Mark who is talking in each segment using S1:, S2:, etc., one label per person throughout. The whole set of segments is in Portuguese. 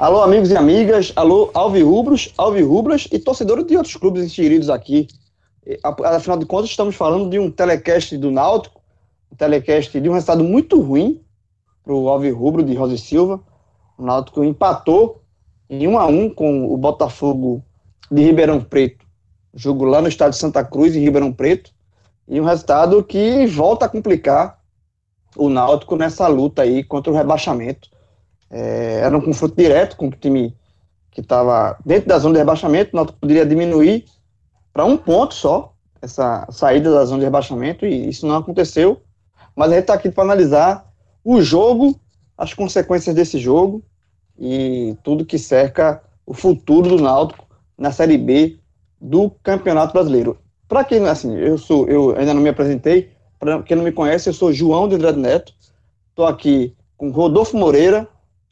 S1: Alô, amigos e amigas, alô, alvirrubros, alvirrubras e torcedores de outros clubes inseridos aqui. Afinal de contas, estamos falando de um telecast do Náutico, um telecast de um resultado muito ruim para o alvirrubro de Rosa e Silva. O Náutico empatou em 1 a 1 com o Botafogo de Ribeirão Preto. Jogo lá no estádio Santa Cruz, em Ribeirão Preto. E um resultado que volta a complicar o Náutico nessa luta aí contra o rebaixamento é, era um confronto direto com o time que estava dentro da zona de rebaixamento, nós poderia diminuir para um ponto só essa saída da zona de rebaixamento e isso não aconteceu. Mas a gente está aqui para analisar o jogo, as consequências desse jogo e tudo que cerca o futuro do Náutico na Série B do Campeonato Brasileiro. Para quem assim, eu sou, eu ainda não me apresentei. Para quem não me conhece, eu sou João de Andrade Neto. Estou aqui com Rodolfo Moreira,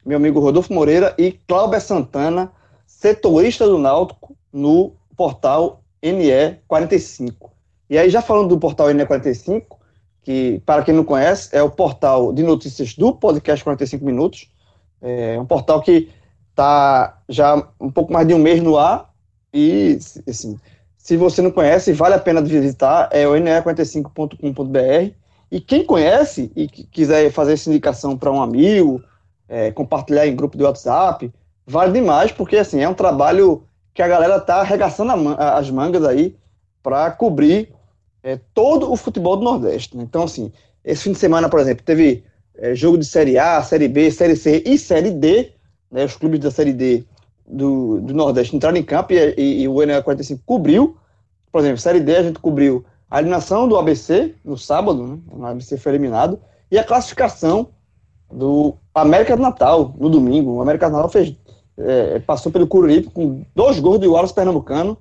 S1: meu amigo Rodolfo Moreira e Cláudia Santana, setorista do Náutico no portal NE45. E aí, já falando do portal NE45, que, para quem não conhece, é o portal de notícias do podcast 45 Minutos, é um portal que está já um pouco mais de um mês no ar e, assim, se você não conhece, vale a pena visitar, é o ne45.com.br. E quem conhece e quiser fazer essa indicação para um amigo, é, compartilhar em grupo de WhatsApp, vale demais, porque assim, é um trabalho que a galera tá arregaçando as mangas aí para cobrir é, todo o futebol do Nordeste. Né? Então, assim, esse fim de semana, por exemplo, teve é, jogo de Série A, Série B, Série C e Série D, né, os clubes da Série D do, do Nordeste entraram em campo e, e, e o NL 45 cobriu. Por exemplo, Série D a gente cobriu a eliminação do ABC no sábado, né, o ABC foi eliminado, e a classificação do América do Natal, no domingo. O América do Natal fez, é, passou pelo Cururipe com dois gols de Wallace Pernambucano.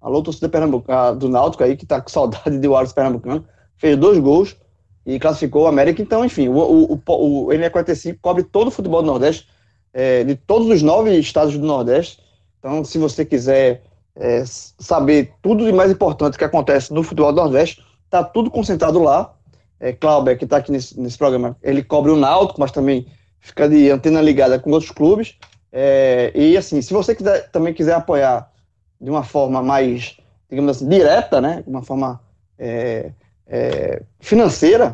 S1: Alô, torcida Pernambucana, do Náutico aí, que tá com saudade de Wallace Pernambucano. Fez dois gols e classificou o América. Então, enfim, o, o, o, o NE45 cobre todo o futebol do Nordeste, é, de todos os nove estados do Nordeste. Então, se você quiser é, saber tudo de mais importante que acontece no futebol do Nordeste, tá tudo concentrado lá é, Clauber, que está aqui nesse, nesse programa, ele cobre o Náutico, mas também fica de antena ligada com outros clubes. É, e assim, se você quiser, também quiser apoiar de uma forma mais, digamos assim, direta, né, uma forma é, é, financeira,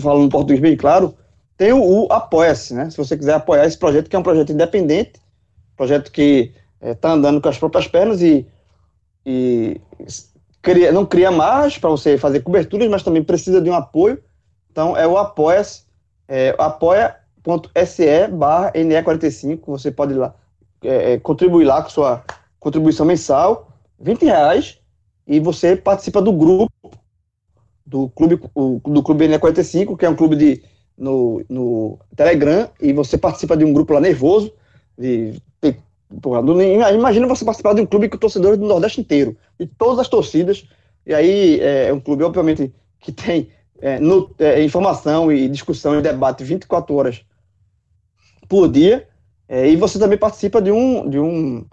S1: falando português bem claro, tem o, o Apoia-se, né? Se você quiser apoiar esse projeto, que é um projeto independente, projeto que está é, andando com as próprias pernas e, e cria, não cria margem para você fazer coberturas, mas também precisa de um apoio. Então é o apoia é, apoia.se barra NE45, você pode lá, é, é, contribuir lá com sua contribuição mensal, 20 reais, e você participa do grupo do clube, o, do clube NE45, que é um clube de, no, no Telegram, e você participa de um grupo lá nervoso, de Porra, imagina você participar de um clube com torcedores do Nordeste inteiro, de todas as torcidas, e aí é, é um clube, obviamente, que tem é, no, é, informação e discussão e debate 24 horas por dia, é, e você também participa de um, de um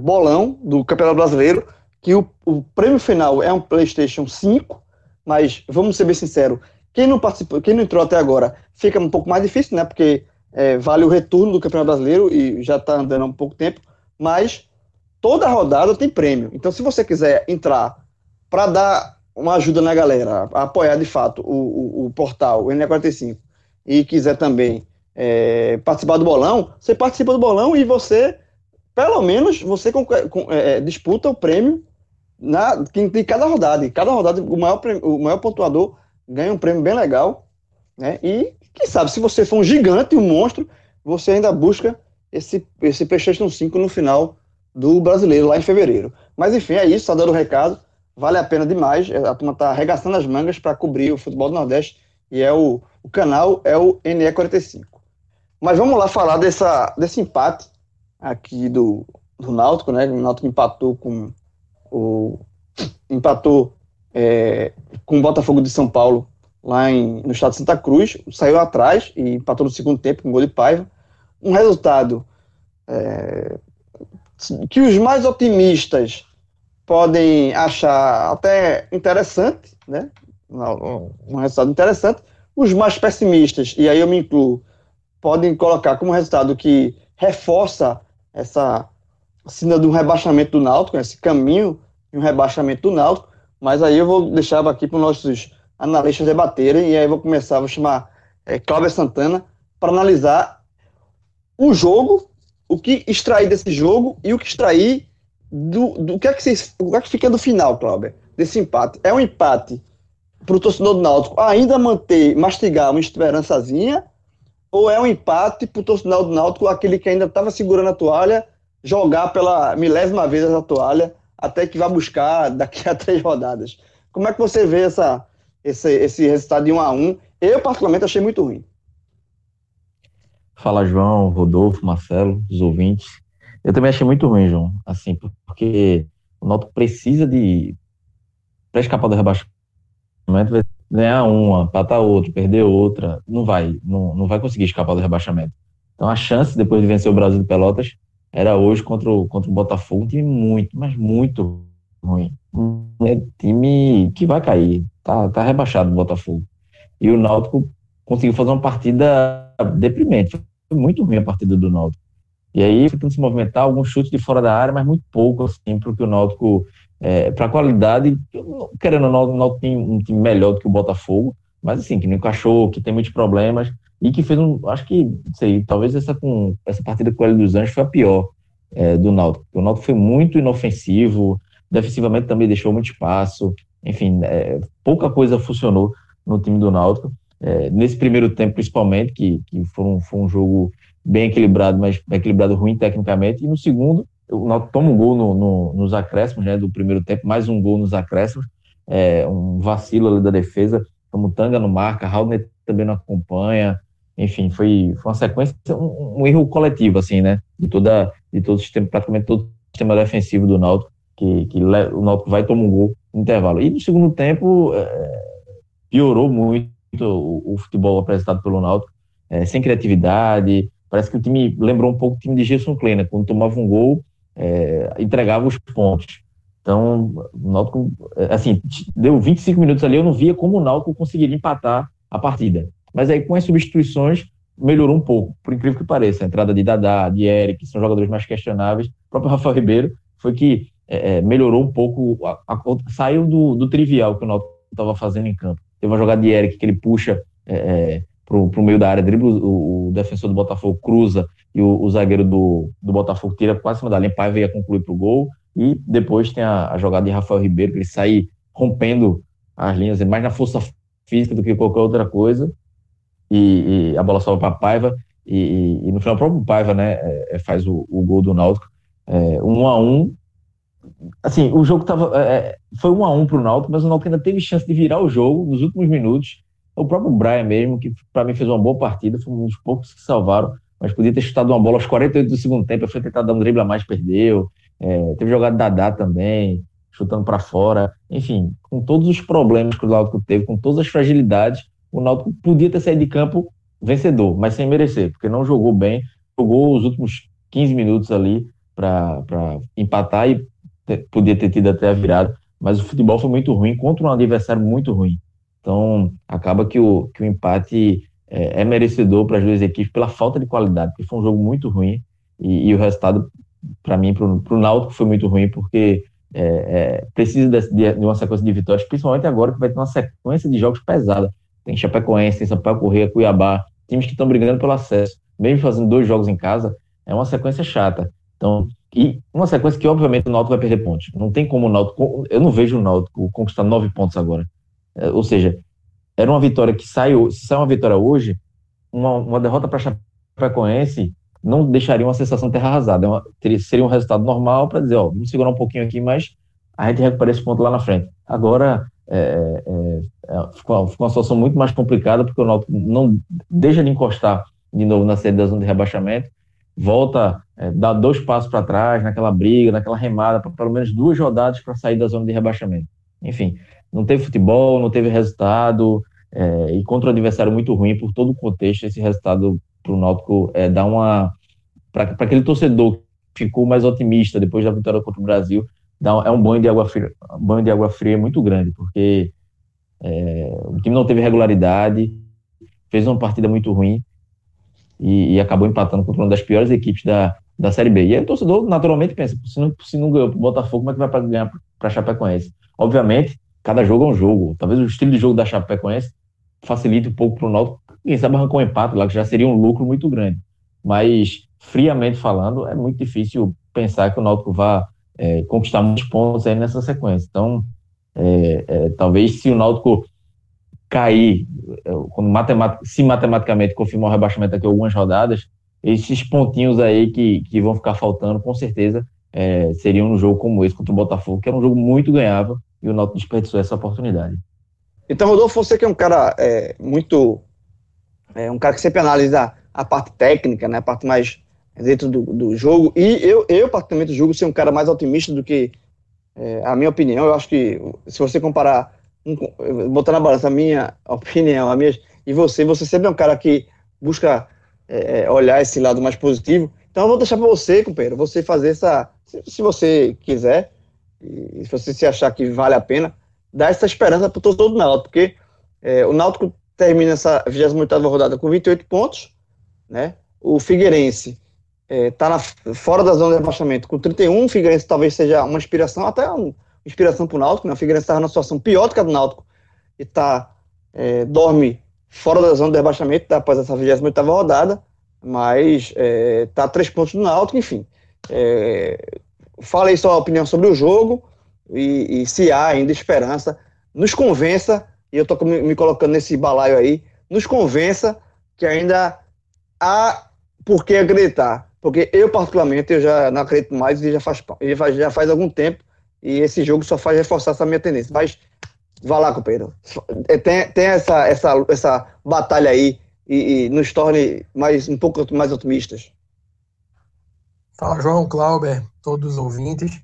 S1: bolão do Campeonato Brasileiro, que o, o prêmio final é um PlayStation 5, mas vamos ser bem sinceros, quem não participou, quem não entrou até agora, fica um pouco mais difícil, né? Porque é, vale o retorno do Campeonato Brasileiro e já está andando há um pouco tempo, mas toda rodada tem prêmio. Então, se você quiser entrar para dar uma ajuda na galera, apoiar de fato o, o, o portal, o NE45, e quiser também é, participar do bolão, você participa do bolão e você, pelo menos, você com, com, é, é disputa o prêmio na, de cada rodada. E cada rodada, o maior, o maior pontuador ganha um prêmio bem legal. Né? E, quem sabe, se você for um gigante, um monstro, você ainda busca esse, esse PlayStation 5 no final do brasileiro, lá em fevereiro. Mas enfim, é isso, está dando o recado. Vale a pena demais. A turma está arregaçando as mangas para cobrir o futebol do Nordeste. E é o, o canal é o NE45. Mas vamos lá falar dessa, desse empate aqui do, do Náutico, né? O Náutico empatou com o empatou é, com o Botafogo de São Paulo lá em, no estado de Santa Cruz, saiu atrás e empatou no segundo tempo com um gol de Paiva. Um resultado é, que os mais otimistas podem achar até interessante, né? Um resultado interessante. Os mais pessimistas, e aí eu me incluo, podem colocar como resultado que reforça essa cena do rebaixamento do Náutico, esse caminho de um rebaixamento do Náutico, mas aí eu vou deixar aqui para os nossos analistas debaterem, e aí eu vou começar, vou chamar é, Cláudia Santana para analisar o jogo, o que extrair desse jogo e o que extrair do, do que é que, vocês, o que é que fica do final, Cláudia, desse empate. É um empate para o torcedor do Náutico ainda manter, mastigar uma esperançazinha, ou é um empate para o torcedor do Náutico, aquele que ainda estava segurando a toalha, jogar pela milésima vez a toalha, até que vai buscar daqui a três rodadas. Como é que você vê essa, esse, esse resultado de 1 a 1 Eu, particularmente, achei muito ruim.
S2: Fala, João, Rodolfo, Marcelo, os ouvintes. Eu também achei muito ruim, João, assim, porque o Náutico precisa de, para escapar do rebaixamento, vai ganhar uma, empatar outra, perder outra, não vai, não, não vai conseguir escapar do rebaixamento. Então a chance, depois de vencer o Brasil de Pelotas, era hoje contra o, contra o Botafogo, um time muito, mas muito ruim. É time que vai cair, tá, tá rebaixado o Botafogo. E o Náutico conseguiu fazer uma partida deprimente, foi muito ruim a partida do Náutico. E aí, tentando se movimentar, alguns chutes de fora da área, mas muito pouco, assim, porque o Náutico é, para qualidade, querendo ou não, não tem um time melhor do que o Botafogo, mas assim, que não encaixou, que tem muitos problemas e que fez um, acho que, não sei, talvez essa, com, essa partida com o Hélio dos Anjos foi a pior é, do Náutico. O Náutico foi muito inofensivo, defensivamente também deixou muito espaço, enfim, é, pouca coisa funcionou no time do Náutico. É, nesse primeiro tempo, principalmente, que, que foi, um, foi um jogo bem equilibrado, mas equilibrado ruim tecnicamente, e no segundo, o Náutico toma um gol no, no, nos acréscimos, né, do primeiro tempo, mais um gol nos acréscimos, é, um vacilo ali da defesa, como Tanga não marca, Raul também não acompanha, enfim, foi, foi uma sequência, um, um, erro coletivo, assim, né, de, toda, de todo o sistema, praticamente todo o sistema defensivo do Náutico, que, que o Náutico vai tomar um gol no intervalo. E no segundo tempo, é, piorou muito o, o, futebol apresentado pelo Náutico, é, sem criatividade, parece que o time lembrou um pouco o time de Gerson Kleina, quando tomava um gol, é, entregava os pontos. Então, o Náutico, é, assim, deu 25 minutos ali, eu não via como o Náutico conseguiria empatar a partida. Mas aí, com as substituições, melhorou um pouco, por incrível que pareça. A entrada de Dadá, de Eric, que são jogadores mais questionáveis. O próprio Rafael Ribeiro foi que é, é melhorou um pouco, a, a, saiu do, do, trivial que o Náutico estava fazendo em campo. Teve uma jogada de Eric que ele puxa é, é para o meio da área, dribla o, o, defensor do Botafogo, cruza e o, o, zagueiro do, do Botafogo tira quase cima da linha, Paiva ia concluir para o gol, e depois tem a, a, jogada de Rafael Ribeiro, que ele sai rompendo as linhas, mais na força física do que qualquer outra coisa, e, e a bola sobe para Paiva, e, e, no final o próprio Paiva né, é, é, faz o, o, gol do Náutico, é, um a um, assim, o jogo tava, é, é foi um a um para o Náutico, mas o Náutico ainda teve chance de virar o jogo nos últimos minutos, o próprio Brian mesmo, que para mim fez uma boa partida, foi um dos poucos que salvaram, mas podia ter chutado uma bola aos 48 do segundo tempo, foi tentar dar um drible a mais, perdeu. É, teve jogado Dadá também, chutando para fora. Enfim, com todos os problemas que o Náutico teve, com todas as fragilidades, o Náutico podia ter saído de campo vencedor, mas sem merecer, porque não jogou bem, jogou os últimos 15 minutos ali para empatar e ter, podia ter tido até a virada, mas o futebol foi muito ruim contra um adversário muito ruim. Então, acaba que o, que o empate é, é merecedor para as duas equipes pela falta de qualidade, porque foi um jogo muito ruim e, e o resultado, para mim, para o Náutico, foi muito ruim, porque é, é, precisa de, de, uma sequência de vitórias, principalmente agora que vai ter uma sequência de jogos pesada. Tem Chapecoense, tem Sampaio Correia, Cuiabá, times que estão brigando pelo acesso. Mesmo fazendo dois jogos em casa, é uma sequência chata. Então, e uma sequência que, obviamente, o Náutico vai perder pontos. Não tem como o Náutico. Eu não vejo o Náutico conquistar nove pontos agora. É, ou seja, era uma vitória que saiu, se sai uma vitória hoje, uma, uma derrota para Chapecoense não deixaria uma sensação de terra arrasada. É uma, teria, seria um resultado normal para dizer, ó, vamos segurar um pouquinho aqui, mas a gente recupera esse ponto lá na frente. Agora, é, é, é, ficou, ficou, uma situação muito mais complicada, porque o Náutico não deixa de encostar de novo na série da zona de rebaixamento, volta, é, dá dois passos para trás naquela briga, naquela remada, para pelo menos duas rodadas para sair da zona de rebaixamento. Enfim, não teve futebol, não teve resultado, é, e contra um adversário muito ruim por todo o contexto, esse resultado para o Náutico é, dá uma. Para aquele torcedor que ficou mais otimista depois da vitória contra o Brasil, dá, é um banho de água fria, um banho de água fria muito grande, porque é, o time não teve regularidade, fez uma partida muito ruim e, e, acabou empatando contra uma das piores equipes da, da Série B. E aí o torcedor naturalmente pensa: se não, se não ganhou para o Botafogo, como é que vai para ganhar para a Chapecoense? Obviamente, cada jogo é um jogo. Talvez o estilo de jogo da Chapecoense facilite um pouco para o Náutico. Quem sabe arrancar um empate lá, que já seria um lucro muito grande. Mas, friamente falando, é muito difícil pensar que o Náutico vá é, conquistar muitos pontos aí nessa sequência. Então, é, é, talvez se o Náutico cair, é, quando matematic, se matematicamente confirmar o rebaixamento daqui a algumas rodadas, esses pontinhos aí que, que vão ficar faltando, com certeza, é, seriam um jogo como esse contra o Botafogo, que era um jogo muito ganhável, e o Náutico desperdiçou essa oportunidade.
S1: Então, Rodolfo, você que é um cara é, muito. É, um cara que sempre analisa a parte técnica, né, a parte mais dentro do, do jogo. E eu, eu, particularmente, julgo ser um cara mais otimista do que é, a minha opinião. Eu acho que se você comparar, botar na balança a minha opinião, a minha, e você, você sempre é um cara que busca é, é olhar esse lado mais positivo. Então eu vou deixar para você, companheiro, você fazer essa. Se, se você quiser, e se você se achar que vale a pena, dar essa esperança para o torcedor do Náutico, porque é, o Náutico termina essa 28 rodada com 28 pontos, né? O Figueirense está é, fora da zona de rebaixamento com 31, o Figueirense talvez seja uma inspiração, até uma inspiração para o Náutico, né? O Figueirense está numa situação pior do que a do Náutico e tá, é, dorme fora da zona de rebaixamento tá, após essa 28 rodada, mas é, tá a três pontos do Náutico, enfim. É, fala aí sua opinião sobre o jogo, e, e se há ainda esperança, nos convença, e eu estou me, colocando nesse balaio aí, nos convença que ainda há por que acreditar. Porque eu, particularmente, eu já não acredito mais e já faz, já faz algum tempo, e esse jogo só faz reforçar essa minha tendência. Mas vá lá, companheiro. É, tem, tem essa, essa, essa batalha aí e, e, nos torne mais, um pouco mais otimistas.
S3: Fala, João Clauber, todos os ouvintes.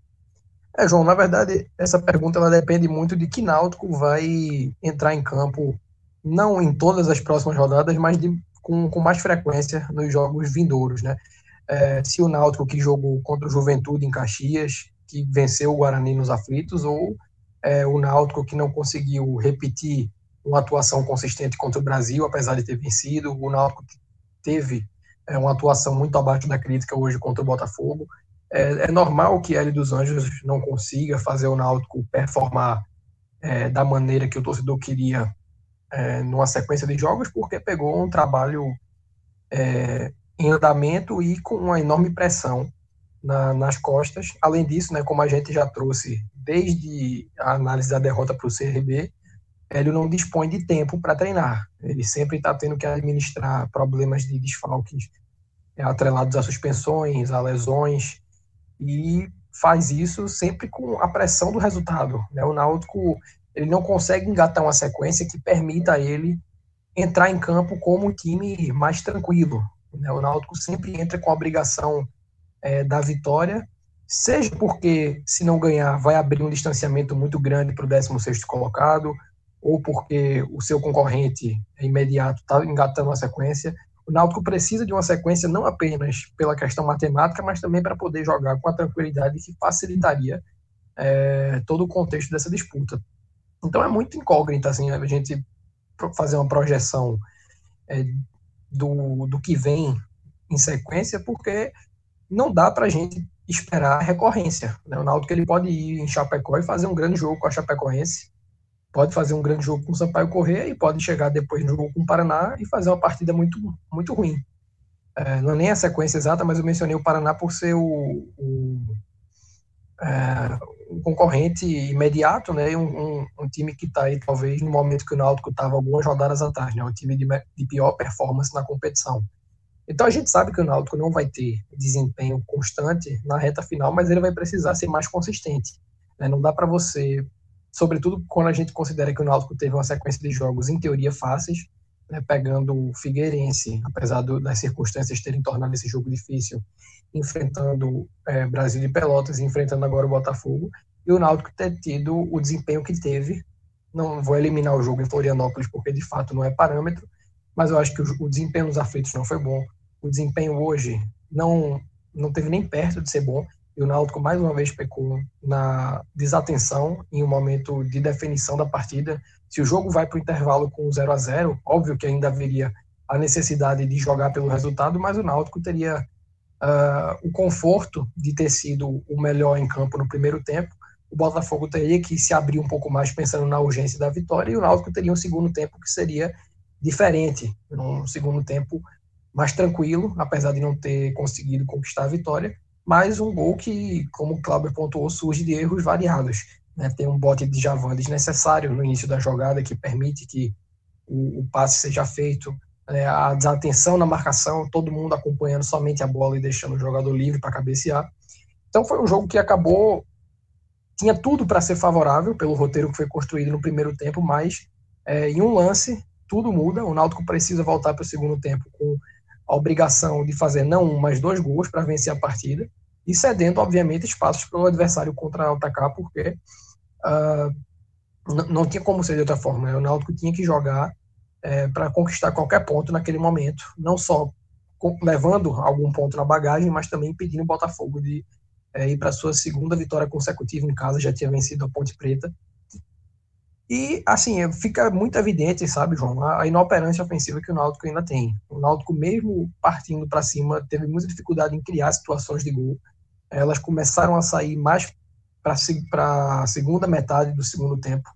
S3: É, João, na verdade, essa pergunta ela depende muito de que Náutico vai entrar em campo, não em todas as próximas rodadas, mas de, com, com mais frequência nos jogos vindouros, né? É, se o Náutico que jogou contra o Juventude em Caxias, que venceu o Guarani nos aflitos, ou é, o Náutico que não conseguiu repetir uma atuação consistente contra o Brasil, apesar de ter vencido, o Náutico que teve é, uma atuação muito abaixo da crítica hoje contra o Botafogo. É, é normal que Hélio dos Anjos não consiga fazer o Náutico performar é, da maneira que o torcedor queria é, numa sequência de jogos, porque pegou um trabalho é, em andamento e com uma enorme pressão na, nas costas. Além disso, né, como a gente já trouxe desde a análise da derrota para o CRB, Hélio não dispõe de tempo para treinar. Ele sempre está tendo que administrar problemas de desfalques atrelados a suspensões, a lesões, e faz isso sempre com a pressão do resultado. Né? O Náutico ele não consegue engatar uma sequência que permita a ele entrar em campo como um time mais tranquilo. Né? O Náutico sempre entra com a obrigação é, da vitória, seja porque, se não ganhar, vai abrir um distanciamento muito grande para o 16 colocado, ou porque o seu concorrente imediato está engatando a sequência, o Náutico precisa de uma sequência não apenas pela questão matemática, mas também para poder jogar com a tranquilidade que facilitaria é, todo o contexto dessa disputa. Então é muito incógnita assim, a gente fazer uma projeção é, do, do que vem em sequência, porque não dá para a gente esperar recorrência. Né? O Náutico ele pode ir em Chapecó e fazer um grande jogo com a Chapecoense, pode fazer um grande jogo com o Sampaio Corrêa e pode chegar depois no jogo com o Paraná e fazer uma partida muito, muito ruim. É, não é nem a sequência exata, mas eu mencionei o Paraná por ser o, o, é, um concorrente imediato, né? Um, um, um time que está aí talvez no momento que o Náutico estava algumas rodadas atrás, né? Um time de, de pior performance na competição. Então a gente sabe que o Náutico não vai ter desempenho constante na reta final, mas ele vai precisar ser mais consistente. Né? Não dá para você, sobretudo quando a gente considera que o Náutico teve uma sequência de jogos em teoria fáceis, né? pegando o Figueirense, apesar do, das circunstâncias terem tornado esse jogo difícil, enfrentando é, Brasil e Pelotas, enfrentando agora o Botafogo, e o Náutico ter tido o desempenho que teve. Não vou eliminar o jogo em Florianópolis porque de fato não é parâmetro, mas eu acho que o, desempenho nos aflitos não foi bom. O desempenho hoje não não teve nem perto de ser bom. E o Náutico mais uma vez pecou na desatenção em um momento de definição da partida. Se o jogo vai para o intervalo com 0 a 0 óbvio que ainda haveria a necessidade de jogar pelo resultado, mas o Náutico teria uh, o conforto de ter sido o melhor em campo no primeiro tempo. O Botafogo teria que se abrir um pouco mais pensando na urgência da vitória e o Náutico teria um segundo tempo que seria diferente, num segundo tempo mais tranquilo, apesar de não ter conseguido conquistar a vitória, mas um gol que, como o Cláudio pontuou, surge de erros variados. Né? Tem um bote de Javan desnecessário no início da jogada que permite que o, o passe seja feito, né? a desatenção na marcação, todo mundo acompanhando somente a bola e deixando o jogador livre para cabecear. Então foi um jogo que acabou tinha tudo para ser favorável pelo roteiro que foi construído no primeiro tempo, mas é, em um lance tudo muda. O Náutico precisa voltar para o segundo tempo com a obrigação de fazer não um, mas dois gols para vencer a partida e cedendo, obviamente, espaços para o adversário contra-atacar, porque uh, não tinha como ser de outra forma. Né? O Náutico tinha que jogar é, para conquistar qualquer ponto naquele momento, não só levando algum ponto na bagagem, mas também impedindo o Botafogo de é, ir para sua segunda vitória consecutiva em casa, já tinha vencido a Ponte Preta e, assim, fica muito evidente, sabe, João, a inoperância ofensiva que o Náutico ainda tem. O Náutico, mesmo partindo para cima, teve muita dificuldade em criar situações de gol. Elas começaram a sair mais para a segunda metade do segundo tempo.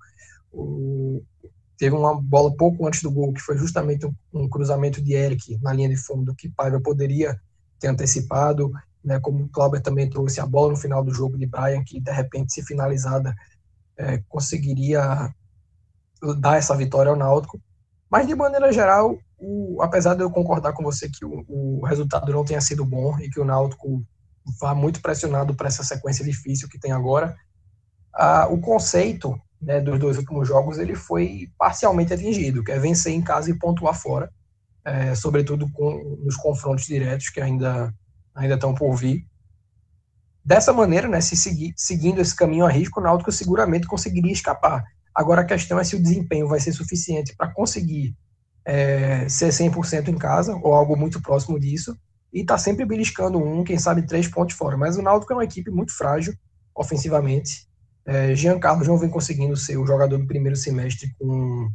S3: O, teve uma bola pouco antes do gol, que foi justamente um, um cruzamento de Eric na linha de fundo, que Paiva poderia ter antecipado. Né, como o Clauber também trouxe a bola no final do jogo de Brian, que de repente, se finalizada, é, conseguiria dar essa vitória ao Náutico. Mas, de maneira geral, o, apesar de eu concordar com você que o, o, resultado não tenha sido bom e que o Náutico vá muito pressionado para essa sequência difícil que tem agora, a, o conceito né, dos dois últimos jogos ele foi parcialmente atingido, que é vencer em casa e pontuar fora, é, sobretudo com, nos confrontos diretos que ainda, ainda estão por vir. Dessa maneira, né, se seguir, seguindo esse caminho a risco, o Náutico seguramente conseguiria escapar Agora a questão é se o desempenho vai ser suficiente para conseguir é, ser 100% em casa, ou algo muito próximo disso, e está sempre beliscando um, quem sabe três pontos fora. Mas o Náutico é uma equipe muito frágil ofensivamente. É, Jean Carlos não vem conseguindo ser o jogador do primeiro semestre, com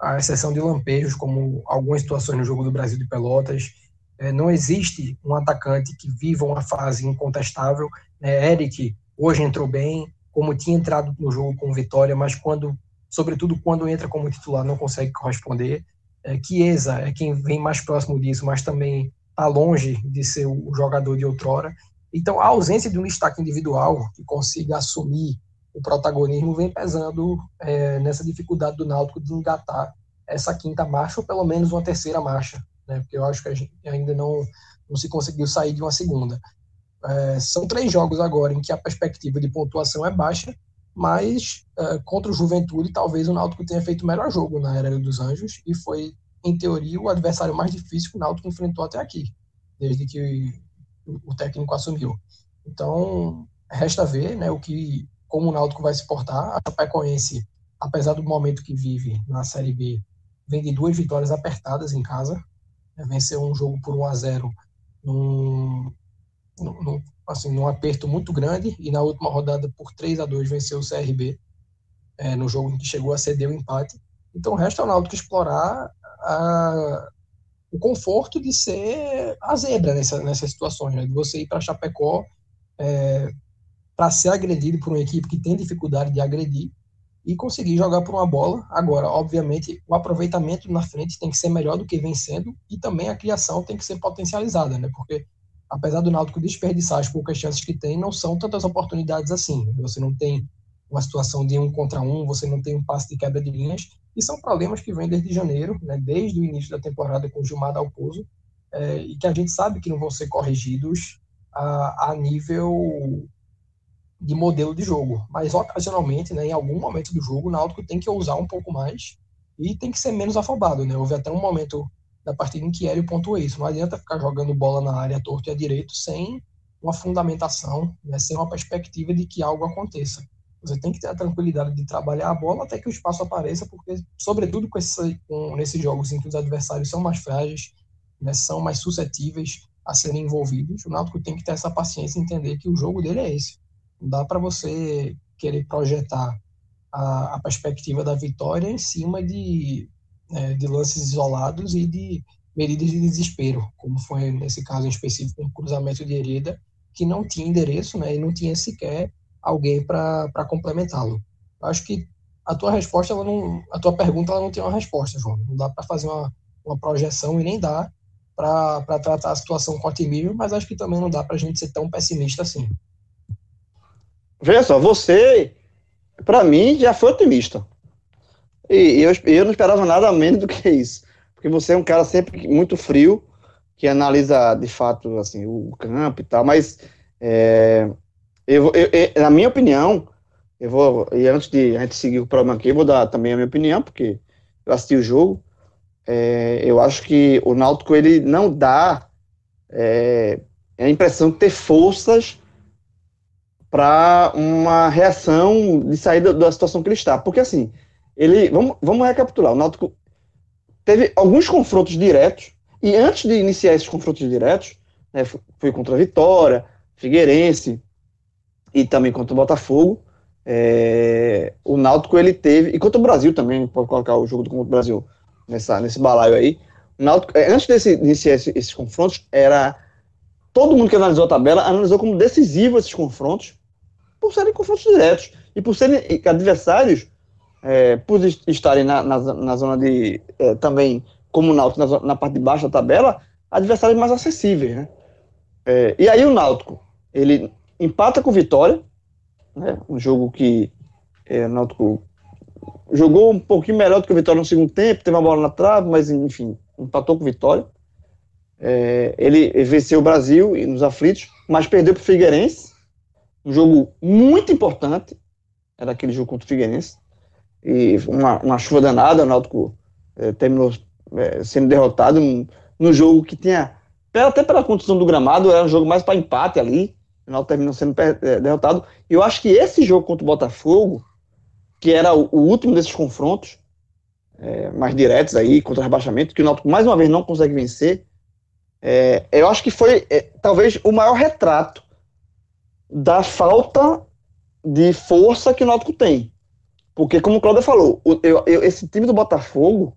S3: a exceção de lampejos, como algumas situações no jogo do Brasil de Pelotas. É, não existe um atacante que viva uma fase incontestável. É, Eric hoje entrou bem, como tinha entrado no jogo com vitória, mas quando, sobretudo quando entra como titular, não consegue corresponder. É, Chiesa é quem vem mais próximo disso, mas também está longe de ser o jogador de outrora. Então, a ausência de um destaque individual que consiga assumir o protagonismo vem pesando é, nessa dificuldade do Náutico de engatar essa quinta marcha, ou pelo menos uma terceira marcha, né? porque eu acho que a gente ainda não, não se conseguiu sair de uma segunda. É, são três jogos agora em que a perspectiva de pontuação é baixa, mas é, contra o Juventude talvez o Náutico tenha feito o melhor jogo na Era dos Anjos e foi, em teoria, o adversário mais difícil que o Náutico enfrentou até aqui, desde que o técnico assumiu. Então, resta ver né, o que, como o Náutico vai se portar. A Chapecoense, apesar do momento que vive na Série B, vem de duas vitórias apertadas em casa. Venceu um jogo por 1 a 0 num, num, assim, num aperto muito grande e na última rodada por 3 a 2 venceu o CRB é, no jogo em que chegou a ceder o empate. Então resta ao Náutico explorar a, o conforto de ser a zebra nessa, nessas situações, né? de você ir para Chapecó é, para ser agredido por uma equipe que tem dificuldade de agredir e conseguir jogar por uma bola. Agora, obviamente, o aproveitamento na frente tem que ser melhor do que vem sendo e também a criação tem que ser potencializada, né? Porque apesar do Náutico desperdiçar as poucas chances que tem, não são tantas oportunidades assim. Você não tem uma situação de um contra um, você não tem um passe de quebra de linhas, e são problemas que vêm desde janeiro, né, desde o início da temporada com o Gilmar Dalpozo, é, e que a gente sabe que não vão ser corrigidos a, a nível de modelo de jogo. Mas ocasionalmente, né, em algum momento do jogo, o Náutico tem que ousar um pouco mais e tem que ser menos afobado. Né? Houve até um momento da partida em que Hélio pontuou isso. Não adianta ficar jogando bola na área torto e a direito sem uma fundamentação, né, sem uma perspectiva de que algo aconteça. Você tem que ter a tranquilidade de trabalhar a bola até que o espaço apareça, porque, sobretudo com, esse, com nesses jogos em que os adversários são mais frágeis, né, são mais suscetíveis a serem envolvidos, o Náutico tem que ter essa paciência e entender que o jogo dele é esse. Não dá para você querer projetar a, a, perspectiva da vitória em cima de, é, de lances isolados e de medidas de desespero, como foi nesse caso em específico, um cruzamento de herida que não tinha endereço né, e não tinha sequer alguém para complementá-lo. Acho que a tua resposta, ela não, a tua pergunta, ela não tem uma resposta, João. Não dá para fazer uma, uma projeção e nem dá para tratar a situação com otimismo, mas acho que também não dá para a gente ser tão pessimista assim.
S1: Veja só, você, para mim, já foi otimista. E eu, eu não esperava nada menos do que isso. Porque você é um cara sempre muito frio, que analisa de fato assim, o campo e tal, mas é, eu, eu, eu, na minha opinião, eu vou, e antes de a gente seguir o programa aqui, eu vou dar também a minha opinião, porque eu assisti o jogo. É, eu acho que o Náutico ele não dá é, a impressão de ter forças para uma reação de saída da situação que ele está. Porque assim, ele. Vamos, vamos recapitular. O Náutico teve alguns confrontos diretos, e antes de iniciar esses confrontos diretos, né, foi contra a Vitória, Figueirense, e também contra o Botafogo. É, o Náutico ele teve, e contra o Brasil também, pode colocar o jogo do Brasil nessa, nesse balaio aí. O Náutico, é, antes desse, de iniciar esse, esses confrontos, era todo mundo que analisou a tabela analisou como decisivo esses confrontos, por serem confrontos diretos e por serem adversários, é, por estarem na, na, na zona de é, também como o Náutico na, na, parte de baixo da tabela, adversários mais acessíveis, né? É, e aí o Náutico, ele empata com Vitória, né, um jogo que é, o Náutico jogou um pouquinho melhor do que o Vitória no segundo tempo, teve uma bola na trave, mas enfim, empatou com Vitória. É, ele venceu o Brasil nos aflitos, mas perdeu para o Figueirense, um jogo muito importante, era aquele jogo contra o Figueirense, e uma, uma chuva danada, o Náutico é, terminou é, sendo derrotado num jogo que tinha, até pela condição do gramado, era um jogo mais para empate ali, final terminou sendo é, derrotado. E eu acho que esse jogo contra o Botafogo, que era o, o último desses confrontos é, mais diretos aí, contra o rebaixamento, que o Náutico mais uma vez não consegue vencer, é, eu acho que foi é, talvez o maior retrato da falta de força que o Náutico tem. Porque, como o Cláudio falou, eu, eu, esse time do Botafogo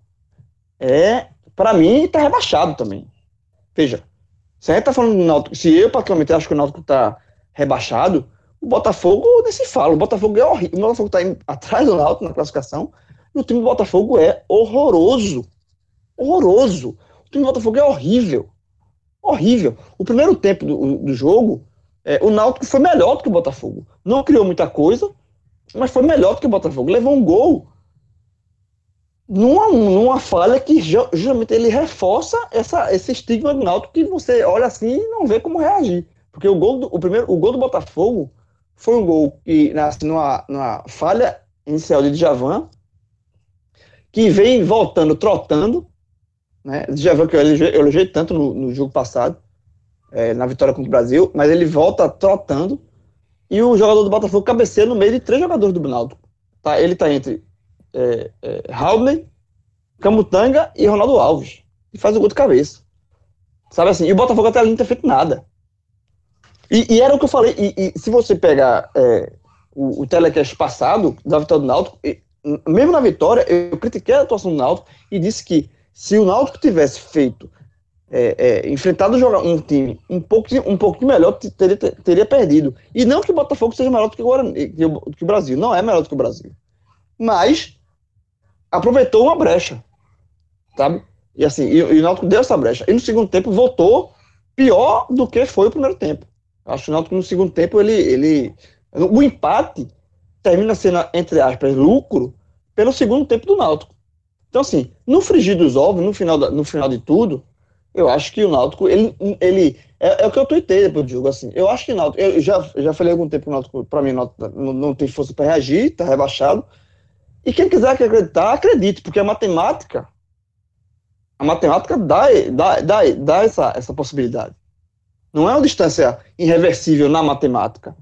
S1: é, para mim, tá rebaixado também. Veja, se a gente tá falando do Náutico, se eu particularmente acho que o Náutico tá rebaixado, o Botafogo nem se fala. O Botafogo é horrível. O Botafogo tá atrás do Náutico na classificação. E o time do Botafogo é horroroso. Horroroso. O time do Botafogo é horrível. Horrível. O primeiro tempo do, do jogo, é, o Náutico foi melhor do que o Botafogo. Não criou muita coisa, mas foi melhor do que o Botafogo. Levou um gol numa, numa falha que geralmente ele reforça essa, esse estigma do Náutico que você olha assim e não vê como reagir. Porque o gol do, o primeiro, o gol do Botafogo foi um gol que nasce numa, numa falha inicial de Djavan, que vem voltando, trotando, né? Djavan que eu elogiei, eu elogiei tanto no, no, jogo passado, é, na vitória contra o Brasil, mas ele volta trotando e o jogador do Botafogo cabeceia no meio de três jogadores do Náutico. Tá? Ele tá entre é, é, Camutanga e Ronaldo Alves. E faz o gol de cabeça. Sabe assim? E o Botafogo até ali não tem feito nada. E, e era o que eu falei. E, e se você pegar é, o, o telecast passado da vitória do Náutico, e, mesmo na vitória, eu critiquei a atuação do Náutico e disse que se o Náutico tivesse feito, é, é, enfrentado um time um pouco, um pouco melhor, teria, teria perdido. E não que o Botafogo seja melhor do que o, Guarani, que o, que o Brasil. Não é melhor do que o Brasil. Mas aproveitou uma brecha, sabe? E assim, e, e o Náutico deu essa brecha. E no segundo tempo voltou pior do que foi o primeiro tempo. Acho que o Náutico no segundo tempo, ele, ele o empate termina sendo, entre aspas, lucro pelo segundo tempo do Náutico. Então, assim, no frigir dos ovos, no final, da, no final de tudo, eu acho que o Náutico, ele, ele é, é o que eu tuitei depois do jogo, assim, eu acho que o Náutico, eu já, já falei algum tempo que o Náutico, pra mim, não, não tem força para reagir, tá rebaixado, e quem quiser acreditar, acredite, porque a matemática, a matemática dá, dá, dá, dá essa, essa possibilidade. Não é uma distância irreversível na matemática.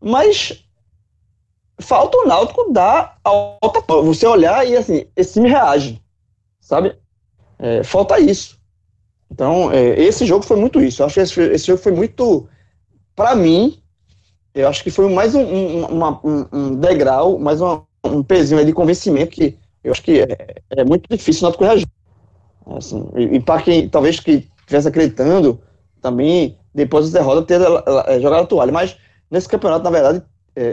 S1: Mas falta o Náutico dar. Você olhar e assim, esse time reage. Sabe? É, falta isso. Então, é, esse jogo foi muito isso. Eu acho que esse, esse jogo foi muito. Para mim, eu acho que foi mais um, um, uma, um, um degrau, mais uma, um pezinho de convencimento que eu acho que é, é muito difícil o Náutico reagir. Assim, e, e para quem talvez que estivesse acreditando, também, depois da derrota, ter é, jogado a toalha. Mas nesse campeonato, na verdade, é,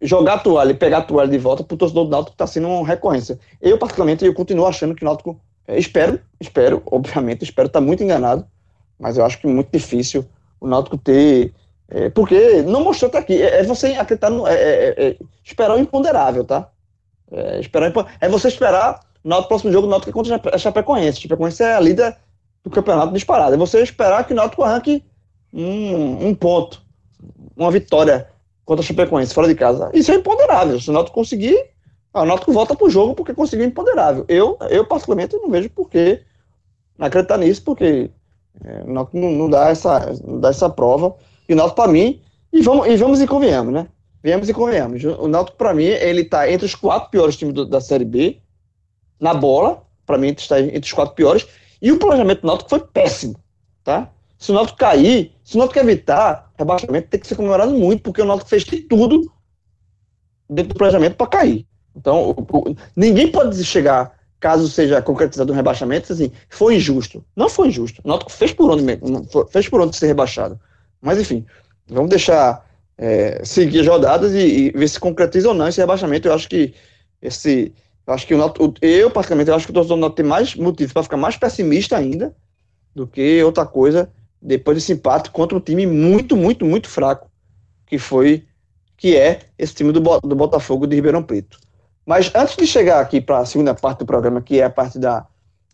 S1: é, jogar a toalha e pegar a toalha de volta para o torcedor do Náutico está sendo uma recorrência. Eu, particularmente, eu continuo achando que o Náutico. É, espero, espero, obviamente, espero estar muito enganado, mas eu acho que é muito difícil o Náutico ter. É, porque não mostrou até aqui. É, você acreditar no. esperar o imponderável, tá? esperar, é você esperar no próximo jogo o Náutico é contra a Chapecoense. A Chapecoense é a líder do campeonato disparado. É você esperar que o Náutico arranque um, um ponto, uma vitória contra a Chapecoense fora de casa. Isso é imponderável. Se o Náutico conseguir, ah, o Náutico volta pro jogo porque conseguiu imponderável. Eu, eu particularmente, não vejo por que acreditar nisso, porque é, o não, não, dá essa, não dá essa prova. E o Náutico, para mim, e vamos, e vamos e convenhamos, né? Viemos e convenhamos. O Náutico, para mim, ele tá entre os quatro piores times do, da Série B, na bola, para mim, está entre os quatro piores, e o planejamento do Náutico foi péssimo, tá? Se o Náutico cair, se o Náutico evitar rebaixamento, tem que ser comemorado muito, porque o Náutico fez de tudo dentro do planejamento para cair. Então, o, o, ninguém pode chegar, caso seja concretizado um rebaixamento, assim, foi injusto. Não foi injusto. O Náutico fez por onde, fez por onde ser rebaixado. Mas, enfim, vamos deixar é, seguir as rodadas e, e, ver se concretiza ou não esse rebaixamento. Eu acho que esse, eu acho que o Náutico, eu, particularmente, eu acho que o torcedor do Náutico tem mais motivos para ficar mais pessimista ainda do que outra coisa depois desse empate contra um time muito, muito, muito fraco, que foi, que é esse time do, do Botafogo de Ribeirão Preto. Mas antes de chegar aqui para a segunda parte do programa, que é a parte da,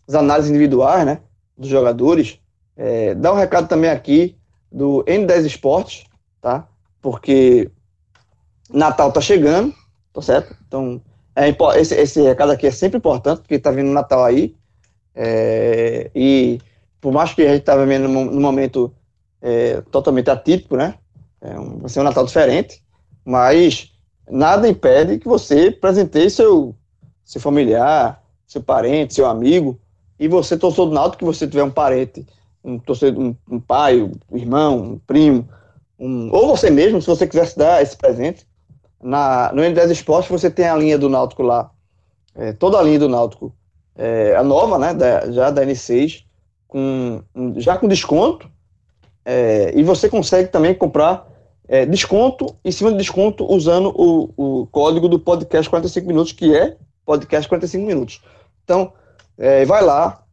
S1: das análises individuais, né, dos jogadores, é, dá um recado também aqui do N10 Esportes, tá? Porque Natal tá chegando, tá certo? Então, é, esse, esse recado aqui é sempre importante, porque está vindo Natal aí. É, e por mais que a gente estava vivendo num, momento é, totalmente atípico, né? É um, vai ser um Natal diferente, mas nada impede que você presenteie seu, seu familiar, seu parente, seu amigo, e você, torcedor do Náutico, que você tiver um parente, um torcedor, um, um pai, um irmão, um primo, um, ou você mesmo, se você quiser se dar esse presente, na, no N10 Esporte você tem a linha do Náutico lá, é, toda a linha do Náutico, é, a nova, né, da, já da N6, com, já com desconto, é, e você consegue também comprar é, desconto em cima de desconto usando o, o código do podcast 45 minutos, que é podcast 45 minutos. Então, é, vai lá,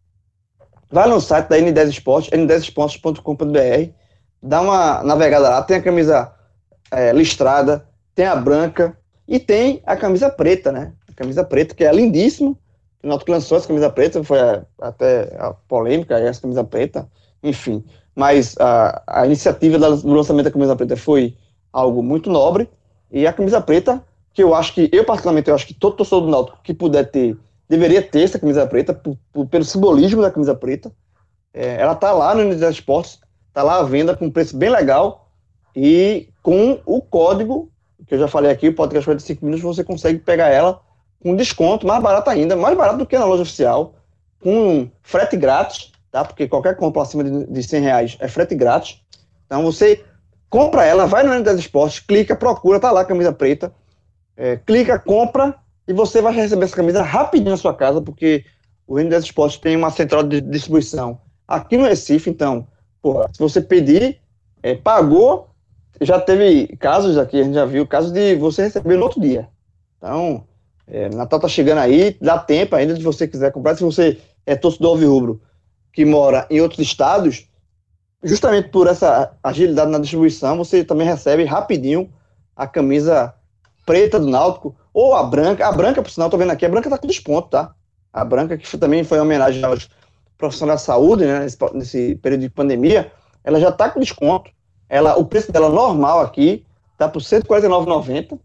S1: vai no site da N10 Esportes, n10esportes.com.br, dá uma navegada lá, tem a camisa é, listrada, tem a branca e tem a camisa preta, né? A camisa preta, que é lindíssima. O Náutico lançou essa camisa preta, foi até a polêmica, essa camisa preta, enfim. Mas a, a iniciativa do lançamento da camisa preta foi algo muito nobre. E a camisa preta, que eu acho que, eu particularmente, eu acho que todo torcedor do Náutico que puder ter, deveria ter essa camisa preta, por, por, pelo simbolismo da camisa preta. É, ela tá lá no Unidade Esportes, tá lá à venda com um preço bem legal e com o código que eu já falei aqui, o podcast 45 minutos, você consegue pegar ela com desconto, mais barato ainda, mais barato do que na loja oficial, com frete grátis, tá? Porque qualquer compra acima de, de 100 reais é frete grátis. Então você compra ela, vai no N10 Esportes, clica, procura, tá lá a camisa preta, é, clica, compra e você vai receber essa camisa rapidinho na sua casa, porque o N10 Esportes tem uma central de distribuição aqui no Recife, então, porra, se você pedir, é, pagou, já teve casos aqui, a gente já viu casos de você receber no outro dia. Então, é, Natal tá chegando aí, dá tempo ainda de você quiser comprar. Se você é torcedor alvirrubro que mora em outros estados, justamente por essa agilidade na distribuição, você também recebe rapidinho a camisa preta do Náutico, ou a branca. A branca, por sinal, tô vendo aqui, a branca tá com desconto, tá? A branca, que também foi uma homenagem aos profissionais da saúde, né, nesse, nesse período de pandemia, ela já tá com desconto. Ela, o preço dela normal aqui tá por R$ 149,90,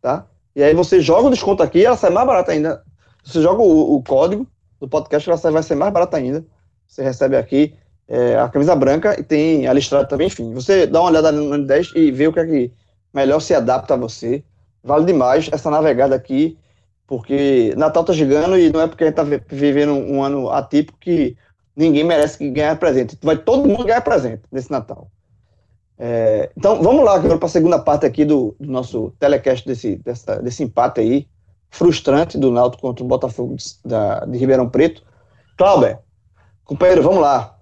S1: tá? E aí você joga o desconto aqui, ela sai mais barata ainda. Você joga o, o código do podcast, ela sai, vai ser mais barata ainda. Você recebe aqui é, a camisa branca e tem a listrada também, enfim. Você dá uma olhada no 10 e vê o que é que melhor se adapta a você. Vale demais essa navegada aqui, porque Natal tá chegando e não é porque a gente tá vivendo um ano atípico que ninguém merece ganhar presente. Vai todo mundo ganhar presente nesse Natal. É, então, vamos lá para a segunda parte aqui do, do, nosso telecast desse, dessa, desse empate aí, frustrante do Náutico contra o Botafogo de, da, de Ribeirão Preto. Clauber, companheiro, vamos lá.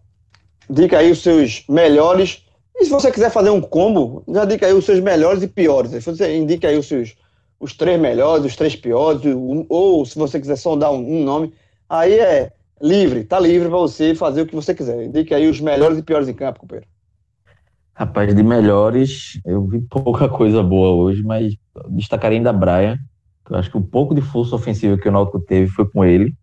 S1: Dica aí os seus melhores. E se você quiser fazer um combo, já dica aí os seus melhores e piores. Se você indica aí os seus os três melhores, os três piores, ou se você quiser só dar um, um nome, aí é livre, tá livre para você fazer o que você quiser. Indica aí os melhores e piores em campo, companheiro.
S2: Rapaz, de melhores, eu vi pouca coisa boa hoje, mas destacaria ainda Brian. Eu acho que o pouco de força ofensiva que o Náutico teve foi com ele.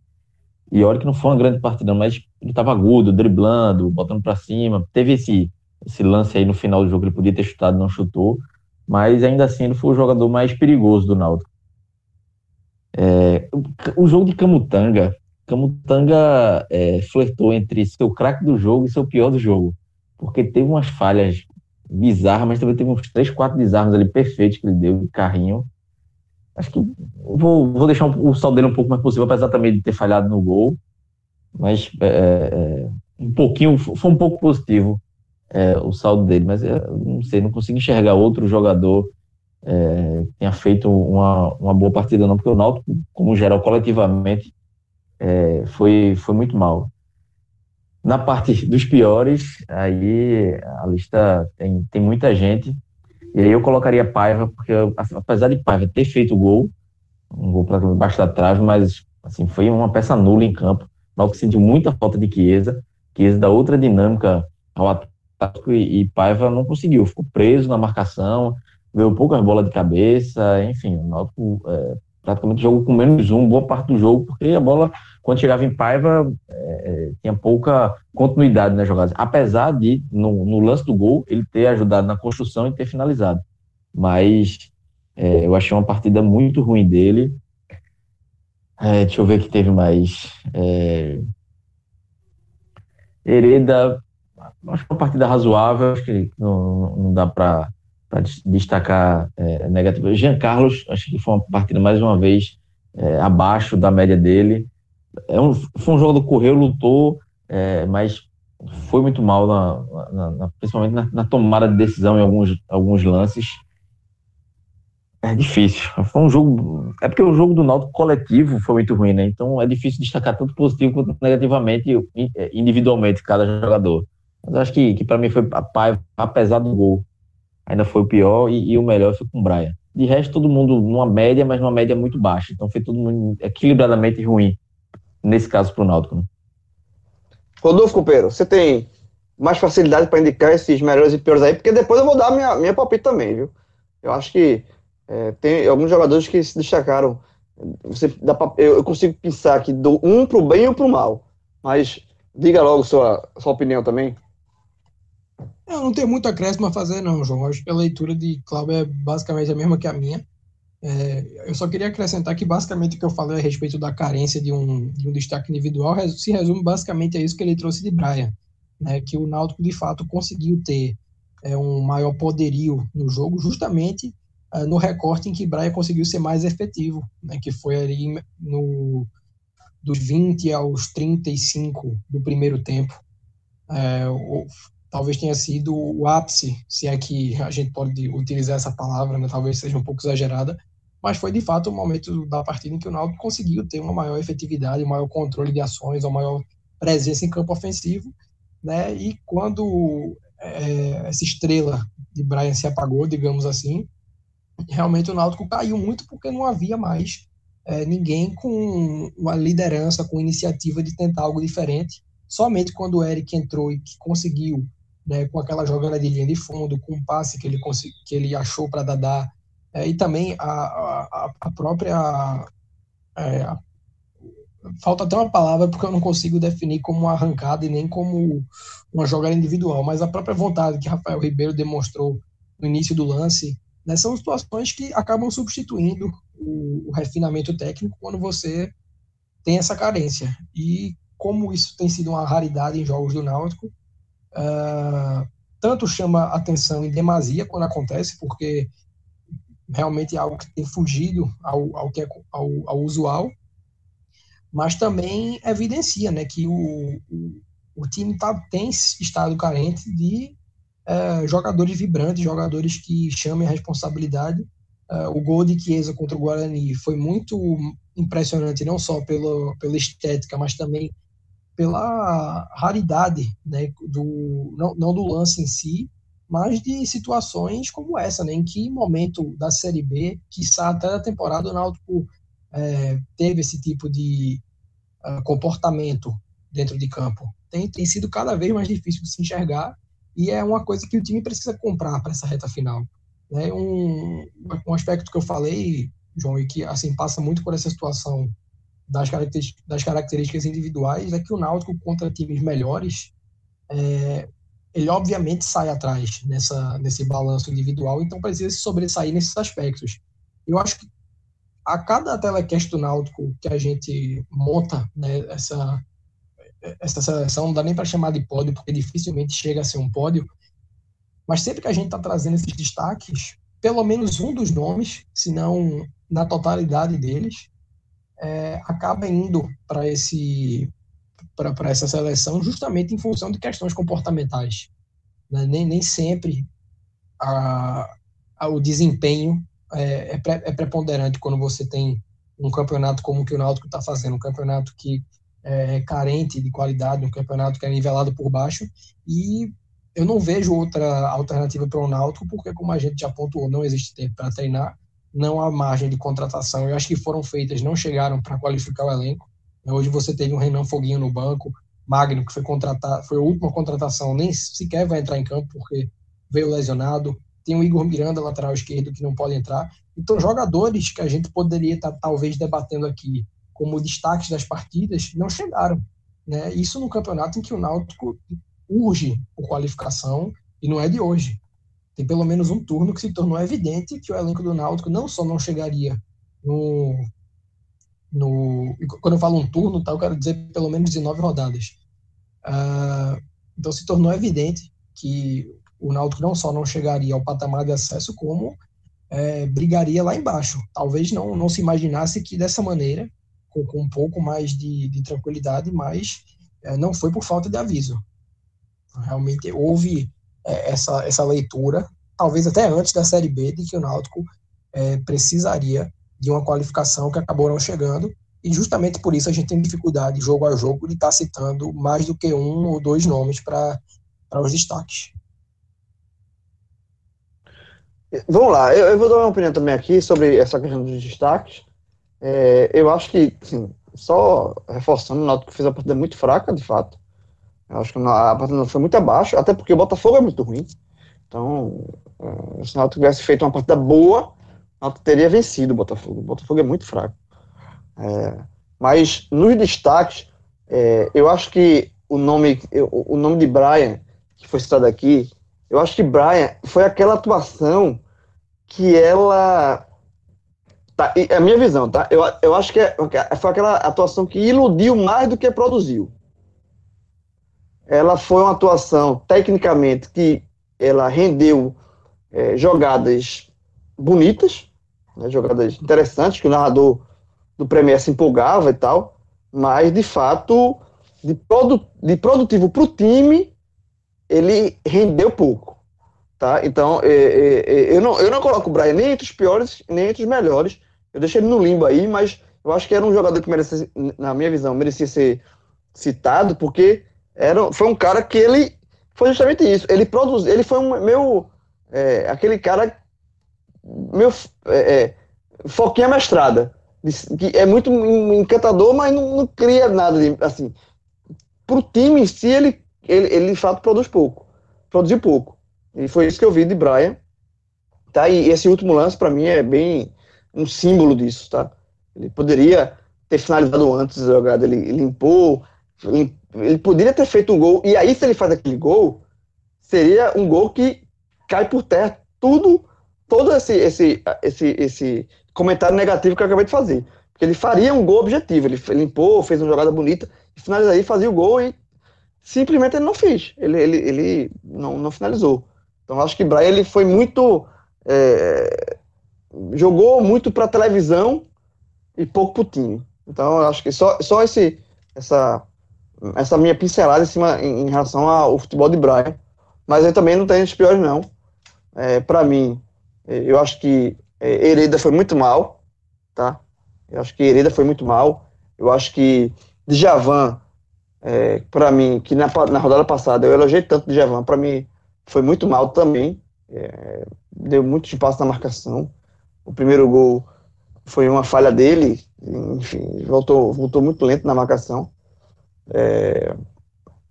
S2: E olha que não foi uma grande partida, mas ele estava agudo, driblando, botando para cima. Teve esse, esse lance aí no final do jogo, ele podia ter chutado, não chutou. Mas ainda assim, ele foi o jogador mais perigoso do Náutico. É, o, jogo de Camutanga, Camutanga é, flertou entre seu craque do jogo e seu pior do jogo porque teve umas falhas bizarras, mas também teve uns três, quatro desarmes ali perfeitos que ele deu de carrinho. Acho que vou, vou deixar o saldo dele um pouco mais possível, apesar também de ter falhado no gol. Mas é, é, é um pouquinho, foi um pouco positivo é, o saldo dele, mas é, não sei, não consigo enxergar outro jogador é, que tenha feito uma, uma boa partida, não, porque o Náutico, como geral, coletivamente, é, foi, foi muito mal. Na parte dos piores, aí a lista tem, tem muita gente. E aí eu colocaria Paiva, porque apesar de Paiva ter feito gol, um gol para baixo da trave, mas assim, foi uma peça nula em campo. Mal que sentiu muita falta de Chiesa. Chiesa dá outra dinâmica ao ataque e, Paiva não conseguiu. Ficou preso na marcação, veio poucas bolas de cabeça, enfim, o Náutico é, praticamente jogou com menos um boa parte do jogo, porque a bola, quando chegava em Paiva, é, é, tinha pouca continuidade nas jogadas. Apesar de, no, no, lance do gol, ele ter ajudado na construção e ter finalizado. Mas é, eu achei uma partida muito ruim dele. É, deixa eu ver que teve mais. É, Hereda, acho que uma partida razoável, acho que não, não dá para destacar é, negativo. Jean Carlos, acho que foi uma partida mais uma vez é, abaixo da média dele. É um, foi um jogo do correu, lutou, é, mas foi muito mal, na, na, na, principalmente na, na, tomada de decisão em alguns, alguns lances. É difícil. Foi um jogo. É porque o jogo do Náutico coletivo foi muito ruim, né? Então é difícil destacar tanto positivo quanto negativamente, é, individualmente, cada jogador. Mas acho que, que para mim foi a paiva, apesar do gol ainda foi o pior e, e o melhor foi com o Brian. De resto, todo mundo numa média, mas numa média muito baixa. Então foi todo mundo equilibradamente ruim, nesse caso, para o Náutico. Né?
S1: Rodolfo Copeiro, você tem mais facilidade para indicar esses melhores e piores aí, porque depois eu vou dar minha, minha palpite também, viu? Eu acho que é, tem alguns jogadores que se destacaram. Você dá pra, eu, eu, consigo pensar aqui do um para o bem e um para o mal. Mas diga logo sua, sua opinião também.
S3: Eu não tenho muito acréscimo a fazer, não, João. Acho que a leitura de Cláudio é basicamente a mesma que a minha. É, eu só queria acrescentar que basicamente o que eu falei a respeito da carência de um, de um destaque individual se resume basicamente a isso que ele trouxe de Brian, né, que o Náutico de fato conseguiu ter é, um maior poderio no jogo, justamente é, no recorte em que Brian conseguiu ser mais efetivo, né, que foi ali no, dos 20 aos 35 do primeiro tempo. É, talvez tenha sido o ápice, se é que a gente pode utilizar essa palavra, né? talvez seja um pouco exagerada, mas foi de fato o momento da partida em que o Náutico conseguiu ter uma maior efetividade, um maior controle de ações, uma maior presença em campo ofensivo, né? E quando é, essa estrela de Brian se apagou, digamos assim, realmente o Náutico caiu muito porque não havia mais é, ninguém com uma liderança, com iniciativa de tentar algo diferente. Somente quando o Eric entrou e que conseguiu né, com aquela jogada de linha de fundo, com o passe que ele, que ele achou para Dadá, é, e também a, a, a própria. É, falta até uma palavra porque eu não consigo definir como uma arrancada e nem como uma jogada individual, mas a própria vontade que Rafael Ribeiro demonstrou no início do lance, né, são situações que acabam substituindo o, o refinamento técnico quando você tem essa carência. E como isso tem sido uma raridade em jogos do Náutico, uh, tanto chama atenção em demasia quando acontece, porque realmente é algo que tem fugido ao, ao, que é, ao, ao usual, mas também evidencia né, que o, o, o time tá, tem estado carente de uh, jogadores vibrantes, jogadores que chamem a responsabilidade. Uh, o gol de Chiesa contra o Guarani foi muito impressionante, não só pela, pela estética, mas também pela raridade, né, do, não, não do lance em si, mas de situações como essa, né, em que momento da Série B, que até da temporada, o Náutico é, teve esse tipo de uh, comportamento dentro de campo. Tem, tem sido cada vez mais difícil de se enxergar e é uma coisa que o time precisa comprar para essa reta final. Né? Um, um aspecto que eu falei João, e que assim passa muito por essa situação das características, das características individuais, é que o Náutico contra times melhores, é, ele obviamente sai atrás nessa, nesse balanço individual, então precisa se sobressair nesses aspectos. Eu acho que a cada telecast do Náutico que a gente monta, né, essa, essa seleção, não dá nem para chamar de pódio, porque dificilmente chega a ser um pódio, mas sempre que a gente está trazendo esses destaques, pelo menos um dos nomes, se não na totalidade deles, é, acaba indo para esse para essa seleção justamente em função de questões comportamentais. Né? Nem, nem sempre a, a, o desempenho é, é, pré, é, preponderante quando você tem um campeonato como o que o Náutico está fazendo, um campeonato que é carente de qualidade, um campeonato que é nivelado por baixo, e eu não vejo outra alternativa para o Náutico, porque como a gente já pontuou, não existe tempo para treinar, não há margem de contratação. Eu acho que foram feitas, não chegaram para qualificar o elenco. Hoje você teve um Renan Foguinho no banco, Magno, que foi contratado, foi a última contratação, nem sequer vai entrar em campo porque veio lesionado. Tem o Igor Miranda, lateral esquerdo, que não pode entrar. Então, jogadores que a gente poderia estar tá, talvez debatendo aqui como destaques das partidas não chegaram. Né? Isso no campeonato em que o Náutico urge por qualificação e não é de hoje tem pelo menos um turno que se tornou evidente que o elenco do Náutico não só não chegaria no. No quando eu falo um turno, tá, eu quero dizer pelo menos 19 rodadas. Uh, então se tornou evidente que o Náutico não só não chegaria ao patamar de acesso, como é, brigaria lá embaixo. Talvez não, não se imaginasse que dessa maneira, com, com um pouco mais de, de tranquilidade, mas é, não foi por falta de aviso. Realmente houve é, essa, essa leitura, talvez até antes da Série B, de que o Náutico é, precisaria de uma qualificação que acabou não chegando, e justamente por isso a gente tem dificuldade, jogo a jogo, de estar tá citando mais do que um ou dois nomes para os destaques.
S1: Vamos lá, eu, eu, vou dar uma opinião também aqui sobre essa questão dos destaques. É, eu acho que, assim, só reforçando, o Náutico fez a partida muito fraca, de fato. Eu acho que a partida foi muito abaixo, até porque o Botafogo é muito ruim. Então, uh, se o Náutico tivesse feito uma partida boa, Náutico teria vencido o Botafogo. O Botafogo é muito fraco. É, mas nos destaques, é, eu acho que o nome, o nome de Brian, que foi citado aqui, eu acho que Brian foi aquela atuação que ela. Tá, é a minha visão, tá? Eu, eu acho que é, foi aquela atuação que iludiu mais do que produziu ela foi uma atuação tecnicamente que ela rendeu é, jogadas bonitas, né, jogadas interessantes, que o narrador do Premier se empolgava e tal, mas de fato, de, produ de produtivo para o time, ele rendeu pouco. Tá? Então, é, é, é, eu, não, eu não coloco o Brian nem entre os piores, nem entre os melhores. Eu deixei ele no limbo aí, mas eu acho que era um jogador que merecia, na minha visão, merecia ser citado, porque era, foi um cara que ele foi justamente isso. Ele produz, ele foi um meu é, aquele cara meu é, é, foquinha mestrada, que é muito encantador, mas não, não cria nada de, assim. Pro time em si ele, ele, ele de fato produz pouco. produziu pouco. E foi isso que eu vi de Brian. Tá? E esse último lance, para mim, é bem um símbolo disso, tá? Ele poderia ter finalizado antes a jogada, ele limpou, ele poderia ter feito um gol, e aí se ele faz aquele gol, seria um gol que cai por terra tudo, todo esse, esse, esse, esse comentário negativo que eu acabei de fazer. Porque ele faria um gol objetivo, ele limpou, fez uma jogada bonita, finalizaria, fazia o gol e simplesmente ele não fez, ele, ele, ele não, não finalizou. Então acho que Brian ele foi muito é, jogou muito para televisão e pouco para o time. Então, acho que só, só esse, essa, essa minha pincelada em, cima, em, em relação ao futebol de Brian. Mas eu também não tenho os piores, não. É, para mim, eu acho que é, Hereda foi muito mal, tá? Eu acho que Hereda foi muito mal. Eu acho que Djavan, é, para mim, que na, na rodada passada eu elogiei tanto Djavan, para mim foi muito mal também. É, deu muito espaço na marcação. O primeiro gol foi uma falha dele, enfim, voltou, voltou muito lento na marcação. É,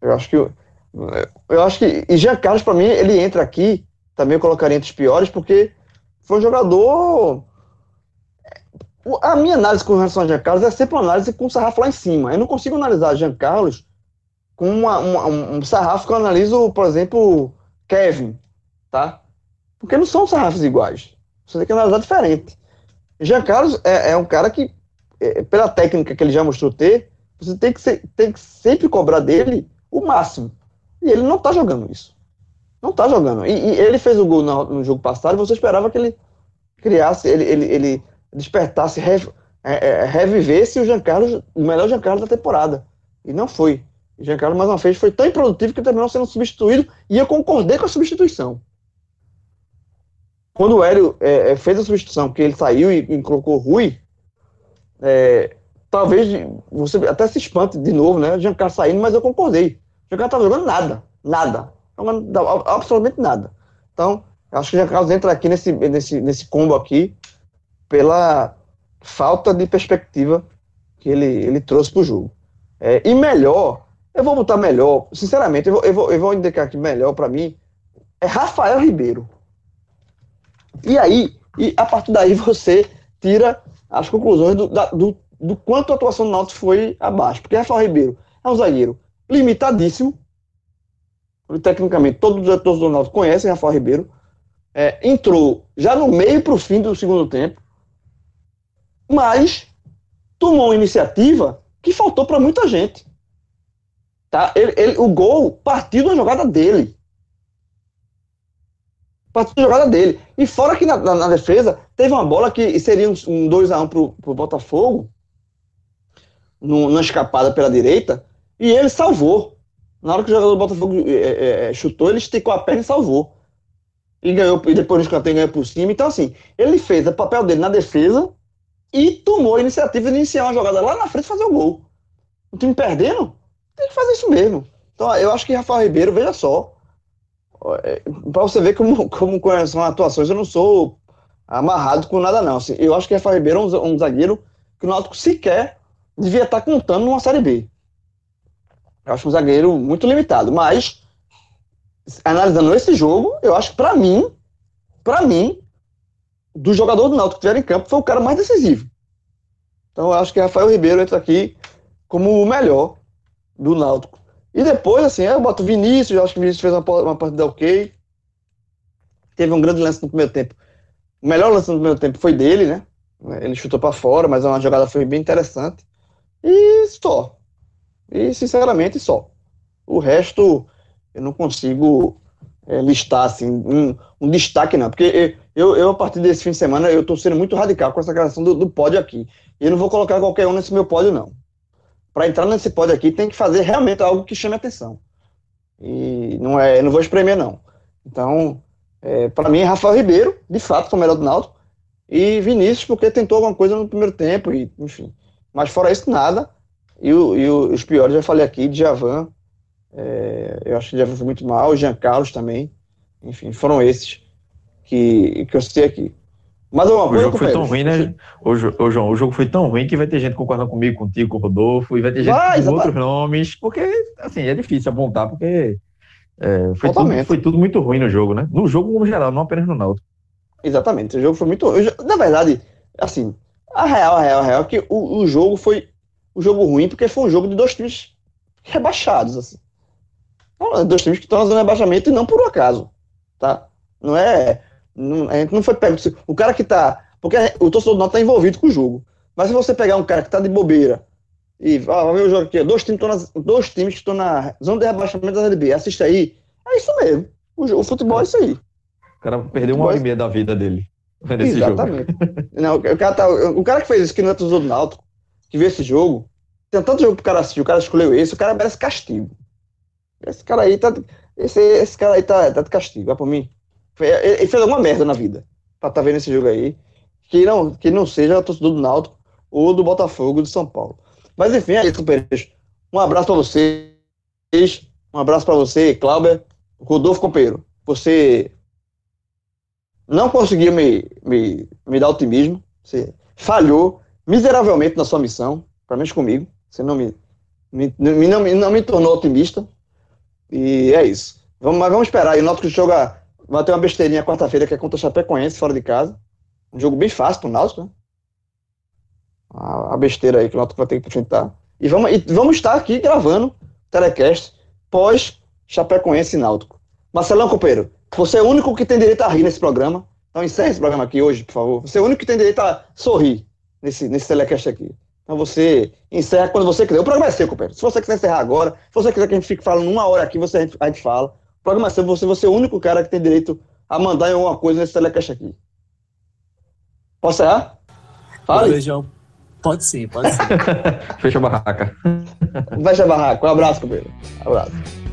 S1: eu acho que eu acho que e Jean Carlos para mim ele entra aqui também eu colocaria entre os piores porque foi um jogador a minha análise com relação a Jean Carlos é sempre uma análise com o sarrafo lá em cima. Eu não consigo analisar Jean Carlos com uma, uma, um sarrafo que eu analiso, por exemplo, Kevin, tá? Porque não são sarrafos iguais. Você tem que analisar diferente. Jean Carlos é, é um cara que, é, pela técnica que ele já mostrou ter, você tem que, ser, tem que sempre cobrar dele o máximo. E ele não está jogando isso. Não está jogando. E, e, ele fez o gol no, no, jogo passado você esperava que ele criasse, ele, ele, ele despertasse, rev, é, é, revivesse o Jean Carlos, o melhor Jean Carlos da temporada. E não foi. O Jean Carlos, mais uma vez, foi tão improdutivo que terminou sendo substituído e eu concordei com a substituição. Quando o Hélio é, é, fez a substituição, que ele saiu e, e colocou Rui, é, talvez você até se espante de novo, né? O Giancarlo saindo, mas eu concordei. O Giancarlo estava jogando nada, nada. Jogando absolutamente nada. Então, acho que o Giancarlo entra aqui nesse, nesse, nesse combo aqui pela falta de perspectiva que ele, ele trouxe para o jogo. É, e melhor, eu vou botar melhor, sinceramente, eu vou, eu vou, eu vou indicar aqui melhor para mim, é Rafael Ribeiro. E aí, e a partir daí você tira as conclusões do, da, do, do quanto a atuação do Náutico foi abaixo. Porque Rafael Ribeiro é um zagueiro limitadíssimo. Tecnicamente, todos os diretores do Náutico conhecem Rafael Ribeiro. É, entrou já no meio para o fim do segundo tempo, mas tomou uma iniciativa que faltou para muita gente. Tá? Ele, ele, o gol partiu da jogada dele partiu da jogada dele. E fora que na, na, na, defesa, teve uma bola que seria um, um 2x1 um pro, pro Botafogo, no, na escapada pela direita, e ele salvou. Na hora que o jogador do Botafogo é, é, é, chutou, ele esticou a perna e salvou. E ganhou, e depois no escanteio ganhou por cima. Então, assim, ele fez o papel dele na defesa e tomou a iniciativa de iniciar uma jogada lá na frente e fazer o gol. O time perdendo, tem que fazer isso mesmo. Então, eu acho que Rafael Ribeiro, veja só, é, para você ver como, como são atuações, eu não sou amarrado com nada, não. Assim, eu acho que Rafael Ribeiro é um, um zagueiro que o Náutico sequer devia estar contando numa Série B. Eu acho um zagueiro muito limitado, mas analisando esse jogo, eu acho que para mim, para mim, do jogador do Náutico que estiver em campo, foi o cara mais decisivo. Então eu acho que Rafael Ribeiro entra aqui como o melhor do Náutico. E depois, assim, eu boto Vinícius, eu acho que o Vinícius fez uma, uma partida ok. Teve um grande lance no primeiro tempo. O melhor lance no primeiro tempo foi dele, né? Ele chutou para fora, mas uma jogada foi bem interessante. E só. E, sinceramente, só. O resto, eu não consigo é, listar, assim, um, um, destaque, não. Porque eu, eu, a partir desse fim de semana, eu tô sendo muito radical com essa questão do, do pódio aqui. E eu não vou colocar qualquer um nesse meu pódio, não para entrar nesse pódio aqui, tem que fazer realmente algo que chame atenção. E não é, não vou espremer, não. Então, é, para mim, Rafael Ribeiro, de fato, foi o melhor do Náutico, e Vinícius, porque tentou alguma coisa no primeiro tempo, e, enfim. Mas fora isso, nada. E, o, e os piores, já falei aqui, Djavan, é, eu acho que Djavan foi muito mal, Jean Carlos também. Enfim, foram esses que, que eu citei aqui.
S2: Mas uma o jogo foi tão ruim, né? O, João, o jogo foi tão ruim que vai ter gente concordando comigo, contigo, com o Rodolfo, e vai ter gente vai, com outros nomes, porque, assim, é difícil apontar, porque É, foi, tudo, foi, tudo, muito ruim no jogo, né? No jogo como geral, não apenas no Náutico.
S1: Exatamente, o jogo foi muito. Na verdade, assim, a real, a real, a real é que o, o jogo foi o jogo ruim porque foi um jogo de dois times rebaixados, assim. Dois times que estão na zona de rebaixamento e não por um acaso, tá? Não é. Não, a gente não foi pego. O cara que tá. Porque o torcedor do Náutico tá envolvido com o jogo. Mas se você pegar um cara que tá de bobeira e ó, ver o jogo aqui, dois times, nas, dois times que estão na zona de rebaixamento da LB, assiste aí. É isso mesmo. O, o futebol é isso aí.
S2: O cara perdeu uma hora e meia da vida dele.
S1: Exatamente. Não, o, cara tá, o cara que fez isso, que não é torcedor do Náutico, que viu esse jogo, tem tanto jogo pro cara assistir, o cara escolheu esse, o cara merece castigo. Esse cara aí tá. Esse, esse cara aí tá, tá de castigo, vai por mim. Ele fez alguma merda na vida pra tá vendo esse jogo aí. Que não, que não seja torcedor do Náutico ou do Botafogo de São Paulo. Mas enfim, é isso, companheiros. Um abraço para vocês. Um abraço para você, Cláudio. Rodolfo Companheiro. Você não conseguiu me, me, me dar otimismo. Você falhou miseravelmente na sua missão, pelo menos comigo. Você não me, me, não, me, não me tornou otimista. E é isso. Vamos, mas vamos esperar. E o Náutico joga. Vai ter uma besteirinha quarta-feira que é contra o Chapecoense, fora de casa. Um jogo bem fácil pro Náutico, né? a, a besteira aí que o Náutico vai ter que enfrentar. E vamos, e vamos estar aqui gravando telecast pós Chapecoense e Náutico. Marcelão Copeiro, você é o único que tem direito a rir nesse programa. Então encerre esse programa aqui hoje, por favor. Você é o único que tem direito a sorrir nesse, nesse telecast aqui. Então você encerra quando você quiser. O programa é seu, Copeiro. Se você quiser encerrar agora, se você quiser que a gente fique falando uma hora aqui, você, a gente fala. O programa é seu, você, você é o único cara que tem direito a mandar em alguma coisa nesse telecast aqui. Posso encerrar?
S4: Fala. Beijão. Pode ser, pode ser.
S2: Fecha a barraca.
S1: Fecha a barraca. Um abraço, companheiro. Um abraço.